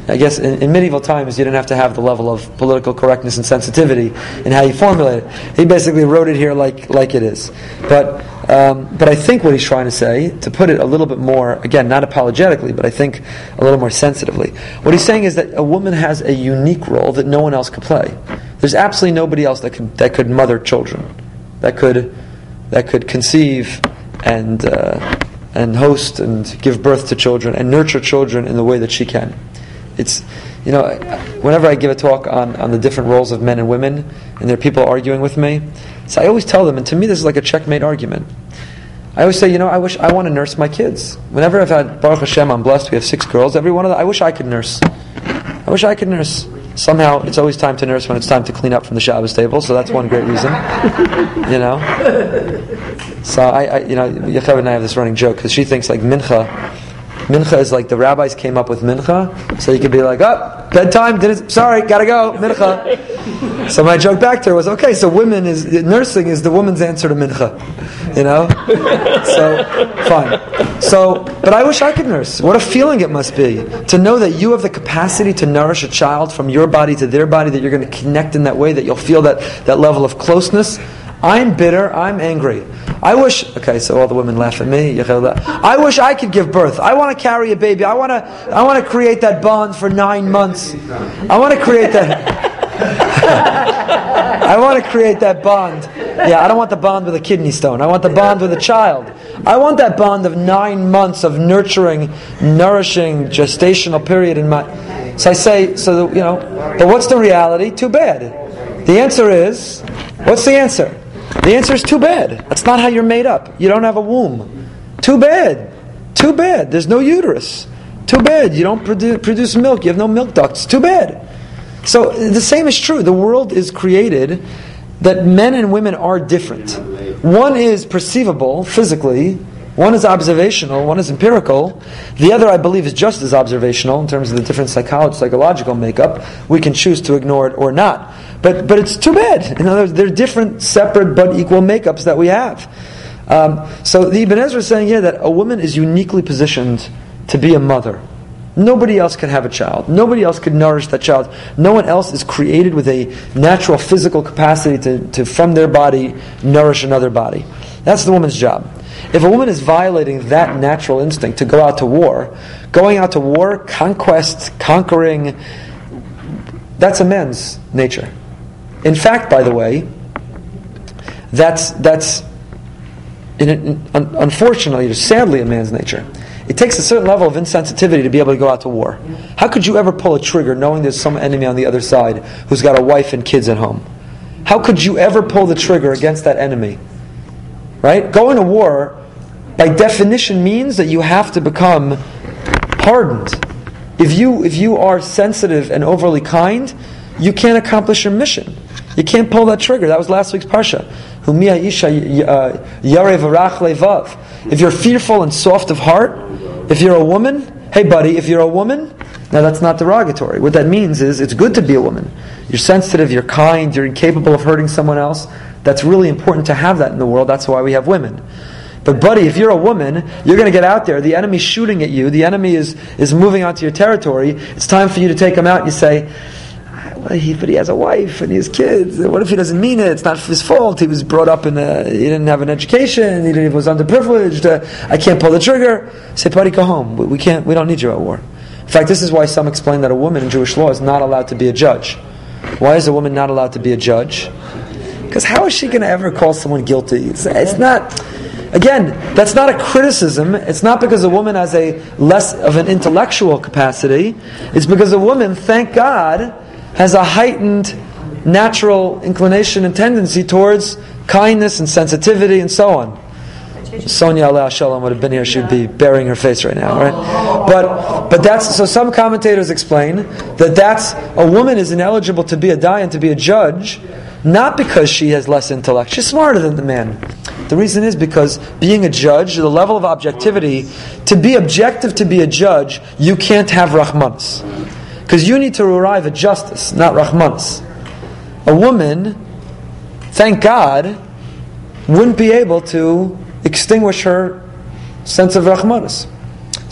I guess in, in medieval times you didn't have to have the level of political correctness and sensitivity in how you formulate it. He basically wrote it here like like it is. But Um, but I think what he's trying to say, to put it a little bit more, again, not apologetically, but I think a little more sensitively, what he's saying is that a woman has a unique role that no one else could play. There's absolutely nobody else that could, that could mother children, that could, that could conceive and, uh, and host and give birth to children and nurture children in the way that she can. It's, you know, whenever I give a talk on, on the different roles of men and women, and there are people arguing with me, so I always tell them, and to me this is like a checkmate argument. I always say, you know, I wish I want to nurse my kids. Whenever I've had Baruch Hashem, I'm blessed. We have six girls. Every one of them, I wish I could nurse. I wish I could nurse. Somehow, it's always time to nurse when it's time to clean up from the Shabbos table. So that's one great reason. [LAUGHS] you know. So I, I you know, Yocheved and I have this running joke because she thinks like mincha Mincha is like the rabbis came up with mincha, so you could be like, oh, bedtime, didn't, sorry, gotta go, mincha. so my joke back to her was, okay, so women is, nursing is the woman's answer to mincha. You know? so, fine. So, but I wish I could nurse. What a feeling it must be to know that you have the capacity to nourish a child from your body to their body, that you're going to connect in that way, that you'll feel that, that level of closeness. I'm bitter, I'm angry. I wish, okay, so all the women laugh at me. I wish I could give birth. I want to carry a baby. I want to, I want to create that bond for nine months. I want to create that. [LAUGHS] I want to create that bond. Yeah, I don't want the bond with a kidney stone. I want the bond with a child. I want that bond of nine months of nurturing, nourishing, gestational period in my. So I say, so you know, but what's the reality? Too bad. The answer is, what's the answer? The answer is too bad. That's not how you're made up. You don't have a womb. Too bad. Too bad. There's no uterus. Too bad. You don't produ- produce milk. You have no milk ducts. Too bad. So the same is true. The world is created that men and women are different. One is perceivable physically, one is observational, one is empirical. The other, I believe, is just as observational in terms of the different psychology, psychological makeup. We can choose to ignore it or not. But, but it's too bad. [LAUGHS] In other words, they're different, separate, but equal makeups that we have. Um, so the Ibn Ezra is saying here that a woman is uniquely positioned to be a mother. Nobody else can have a child. Nobody else could nourish that child. No one else is created with a natural physical capacity to, to from their body, nourish another body. That's the woman's job. If a woman is violating that natural instinct to go out to war, going out to war, conquest, conquering, that's a man's nature. In fact, by the way, that's, that's in, un, unfortunately, sadly, a man's nature. It takes a certain level of insensitivity to be able to go out to war. How could you ever pull a trigger knowing there's some enemy on the other side who's got a wife and kids at home? How could you ever pull the trigger against that enemy? Right? Going to war, by definition, means that you have to become hardened. If you, if you are sensitive and overly kind, you can't accomplish your mission. You can't pull that trigger. That was last week's parsha. Uh, if you're fearful and soft of heart, if you're a woman, hey buddy, if you're a woman, now that's not derogatory. What that means is it's good to be a woman. You're sensitive, you're kind, you're incapable of hurting someone else. That's really important to have that in the world. That's why we have women. But buddy, if you're a woman, you're going to get out there. The enemy's shooting at you. The enemy is, is moving onto your territory. It's time for you to take him out. You say, but he, but he has a wife and he has kids. What if he doesn't mean it? It's not his fault. He was brought up in a, he didn't have an education. He was underprivileged. Uh, I can't pull the trigger. Say, buddy, go home. We, we can't. We don't need you at war. In fact, this is why some explain that a woman in Jewish law is not allowed to be a judge. Why is a woman not allowed to be a judge? Because how is she going to ever call someone guilty? It's, it's not. Again, that's not a criticism. It's not because a woman has a less of an intellectual capacity. It's because a woman, thank God, has a heightened natural inclination and tendency towards kindness and sensitivity and so on. Sonia Allah Shalom would have been here, she'd be burying her face right now, right? But but that's so some commentators explain that that's a woman is ineligible to be a dayan, to be a judge, not because she has less intellect. She's smarter than the man. The reason is because being a judge, the level of objectivity, to be objective to be a judge, you can't have rahmans. Because you need to arrive at justice, not rahmans. A woman, thank God, wouldn't be able to extinguish her sense of rahmanas.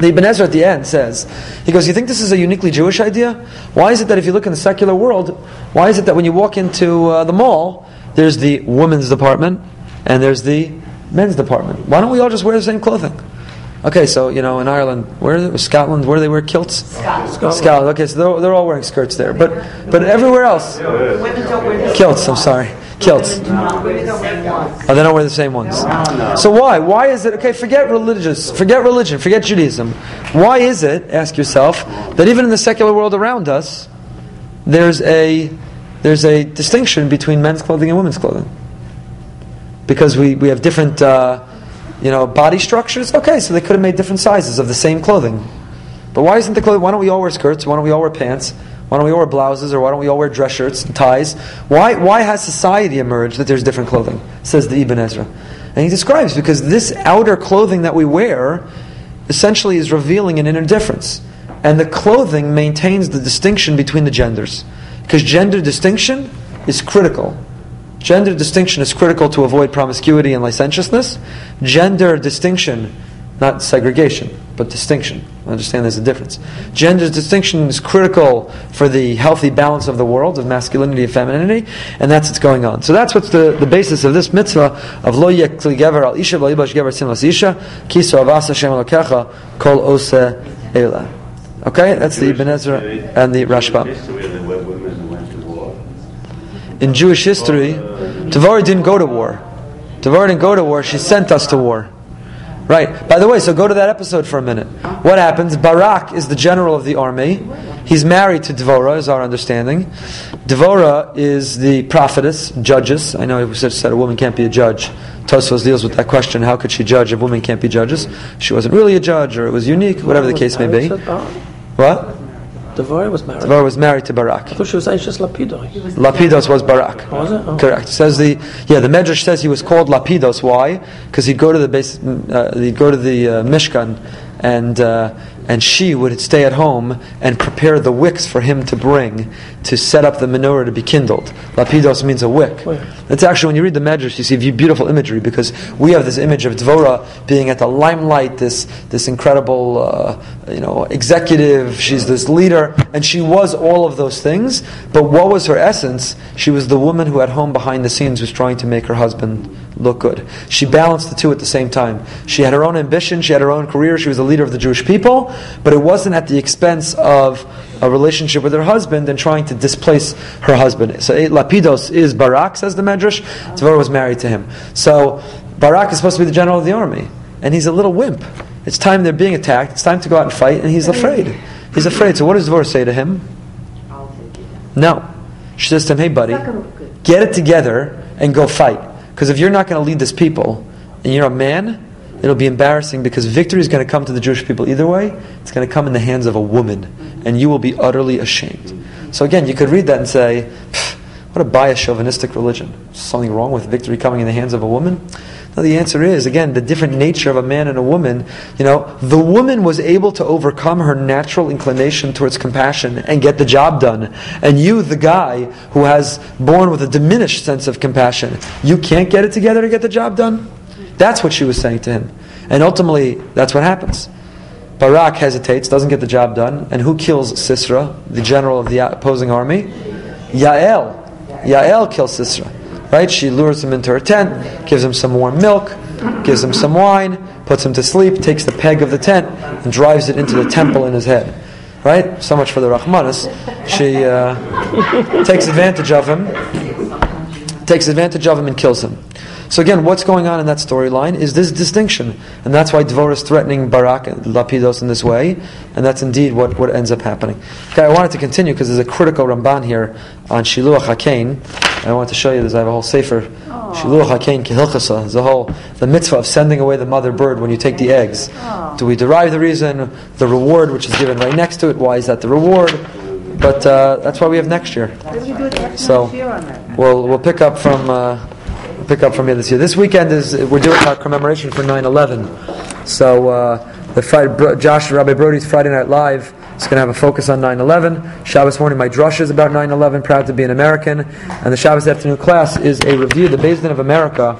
The Ibn Ezra at the end says, he goes, you think this is a uniquely Jewish idea? Why is it that if you look in the secular world, why is it that when you walk into uh, the mall, there's the women's department and there's the men's department? Why don't we all just wear the same clothing? Okay, so you know, in Ireland, where is it? Scotland, where do they wear kilts? Scotland. Scotland. Okay, so they're, they're all wearing skirts there, but but everywhere else, Women don't wear the kilts. I'm sorry, kilts. Women don't wear the same ones. Oh, they don't wear the same ones. So why? Why is it okay? Forget religious, forget religion, forget Judaism. Why is it? Ask yourself that even in the secular world around us, there's a there's a distinction between men's clothing and women's clothing because we, we have different uh, you know body structures. Okay, so they could have made different sizes of the same clothing. But why isn't the clothing? Why don't we all wear skirts? Why don't we all wear pants? Why don't we all wear blouses? Or why don't we all wear dress shirts and ties? Why why has society emerged that there's different clothing? Says the Ibn Ezra, and he describes because this outer clothing that we wear essentially is revealing an inner difference, and the clothing maintains the distinction between the genders, because gender distinction is critical. Gender distinction is critical to avoid promiscuity and licentiousness. Gender distinction, not segregation, but distinction. Understand there's a difference. Gender distinction is critical for the healthy balance of the world, of masculinity and femininity, and that's what's going on. So that's what's the, the basis of this mitzvah of lo yekli gever al isha lo yibash gever simlas isha kiso avas Hashem elokecha kol ose ela. Okay, that's the Ibn Ezra and the Rashbam. History of the wo- women who went to war. in Jewish history, Devorah uh, didn't go to war. Devorah didn't go to war. She sent us to war. Right. By the way, so go to that episode for a minute. What happens? Barak is the general of the army. He's married to Devorah, is our understanding. Devorah is the prophetess, judges. I know was said a woman can't be a judge. Tosfos deals with that question: How could she judge if women can't be judges? She wasn't really a judge, or it was unique, whatever the case may be. What? Devorah was married. Devorah was married to Barak. I thought she was anxious Lapido. Lapidos was Barak. Was it? Oh. Correct. Says the yeah the Medrash says he was called Lapidos. Why? Because he'd go to the base, uh, he'd go to the uh, Mishkan, and uh, and she would stay at home and prepare the wicks for him to bring to set up the menorah to be kindled. Lapidos means a wick. That's actually when you read the Medrash, you see beautiful imagery because we have this image of Dvorah being at the limelight, this this incredible uh, you know executive. She's this leader, and she was all of those things. But what was her essence? She was the woman who at home behind the scenes was trying to make her husband look good. She balanced the two at the same time. She had her own ambition, she had her own career, she was a leader of the Jewish people, but it wasn't at the expense of a relationship with her husband and trying to displace her husband. So eh, Lapidos is Barak, says the Medrash. Devorah was married to him. So Barak is supposed to be the general of the army, and he's a little wimp. It's time they're being attacked, it's time to go out and fight, and he's afraid. He's afraid. So what does Devorah say to him? I'll take it. No. She says to him, hey buddy, It's not gonna look good. get it together and go fight. Because if you're not going to lead this people, and you're a man, it'll be embarrassing because victory is going to come to the Jewish people either way. It's going to come in the hands of a woman, and you will be utterly ashamed. So again, you could read that and say, "Pfft, what a biased chauvinistic religion. Something wrong with victory coming in the hands of a woman? No, the answer is, again, the different nature of a man and a woman. You know, the woman was able to overcome her natural inclination towards compassion and get the job done. And you, the guy who has born with a diminished sense of compassion, you can't get it together to get the job done? That's what she was saying to him. And ultimately, that's what happens. Barak hesitates, doesn't get the job done, and who kills Sisera, the general of the opposing army? Yael. Yael kills Sisera. Right? She lures him into her tent, gives him some warm milk, gives him some wine, puts him to sleep, takes the peg of the tent, and drives it into the temple in his head. Right? So much for the Rahmanas. She uh, takes advantage of him, takes advantage of him and kills him. So again, what's going on in that storyline is this distinction, and that's why Dvorah is threatening Barak and Lapidos in this way, and that's indeed what, what ends up happening. Okay, I wanted to continue because there's a critical Ramban here on Shiluach Hakain. I want to show you this. I have a whole sefer, Shiluach Hakain Kehilchasa. There's a whole the mitzvah of sending away the mother bird when you take the eggs. Do we derive the reason? The reward, which is given right next to it. Why is that the reward? But uh, that's why we have next year. Maybe we can do it after So- next year on that. We'll we'll pick up from uh, pick up from here this year. This weekend is we're doing our commemoration for 9/11. So uh, the Friday, Bro- Josh Rabbi Brody's Friday Night Live is going to have a focus on 9/11. Shabbos morning, my drush is about 9/11. Proud to be an American. And the Shabbos afternoon class is a review. The Din of America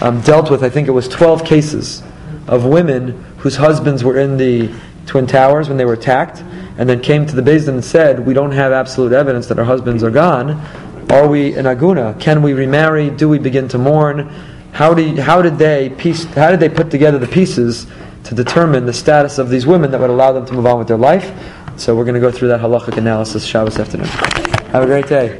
um, dealt with, I think it was 12 cases of women whose husbands were in the Twin Towers when they were attacked, and then came to the Din and said, "We don't have absolute evidence that our husbands are gone. Are we an aguna? Can we remarry? Do we begin to mourn? How, do you- how did they piece? How did they put together the pieces to determine the status of these women that would allow them to move on with their life?" So we're going to go through that halachic analysis Shabbos afternoon. Have a great day.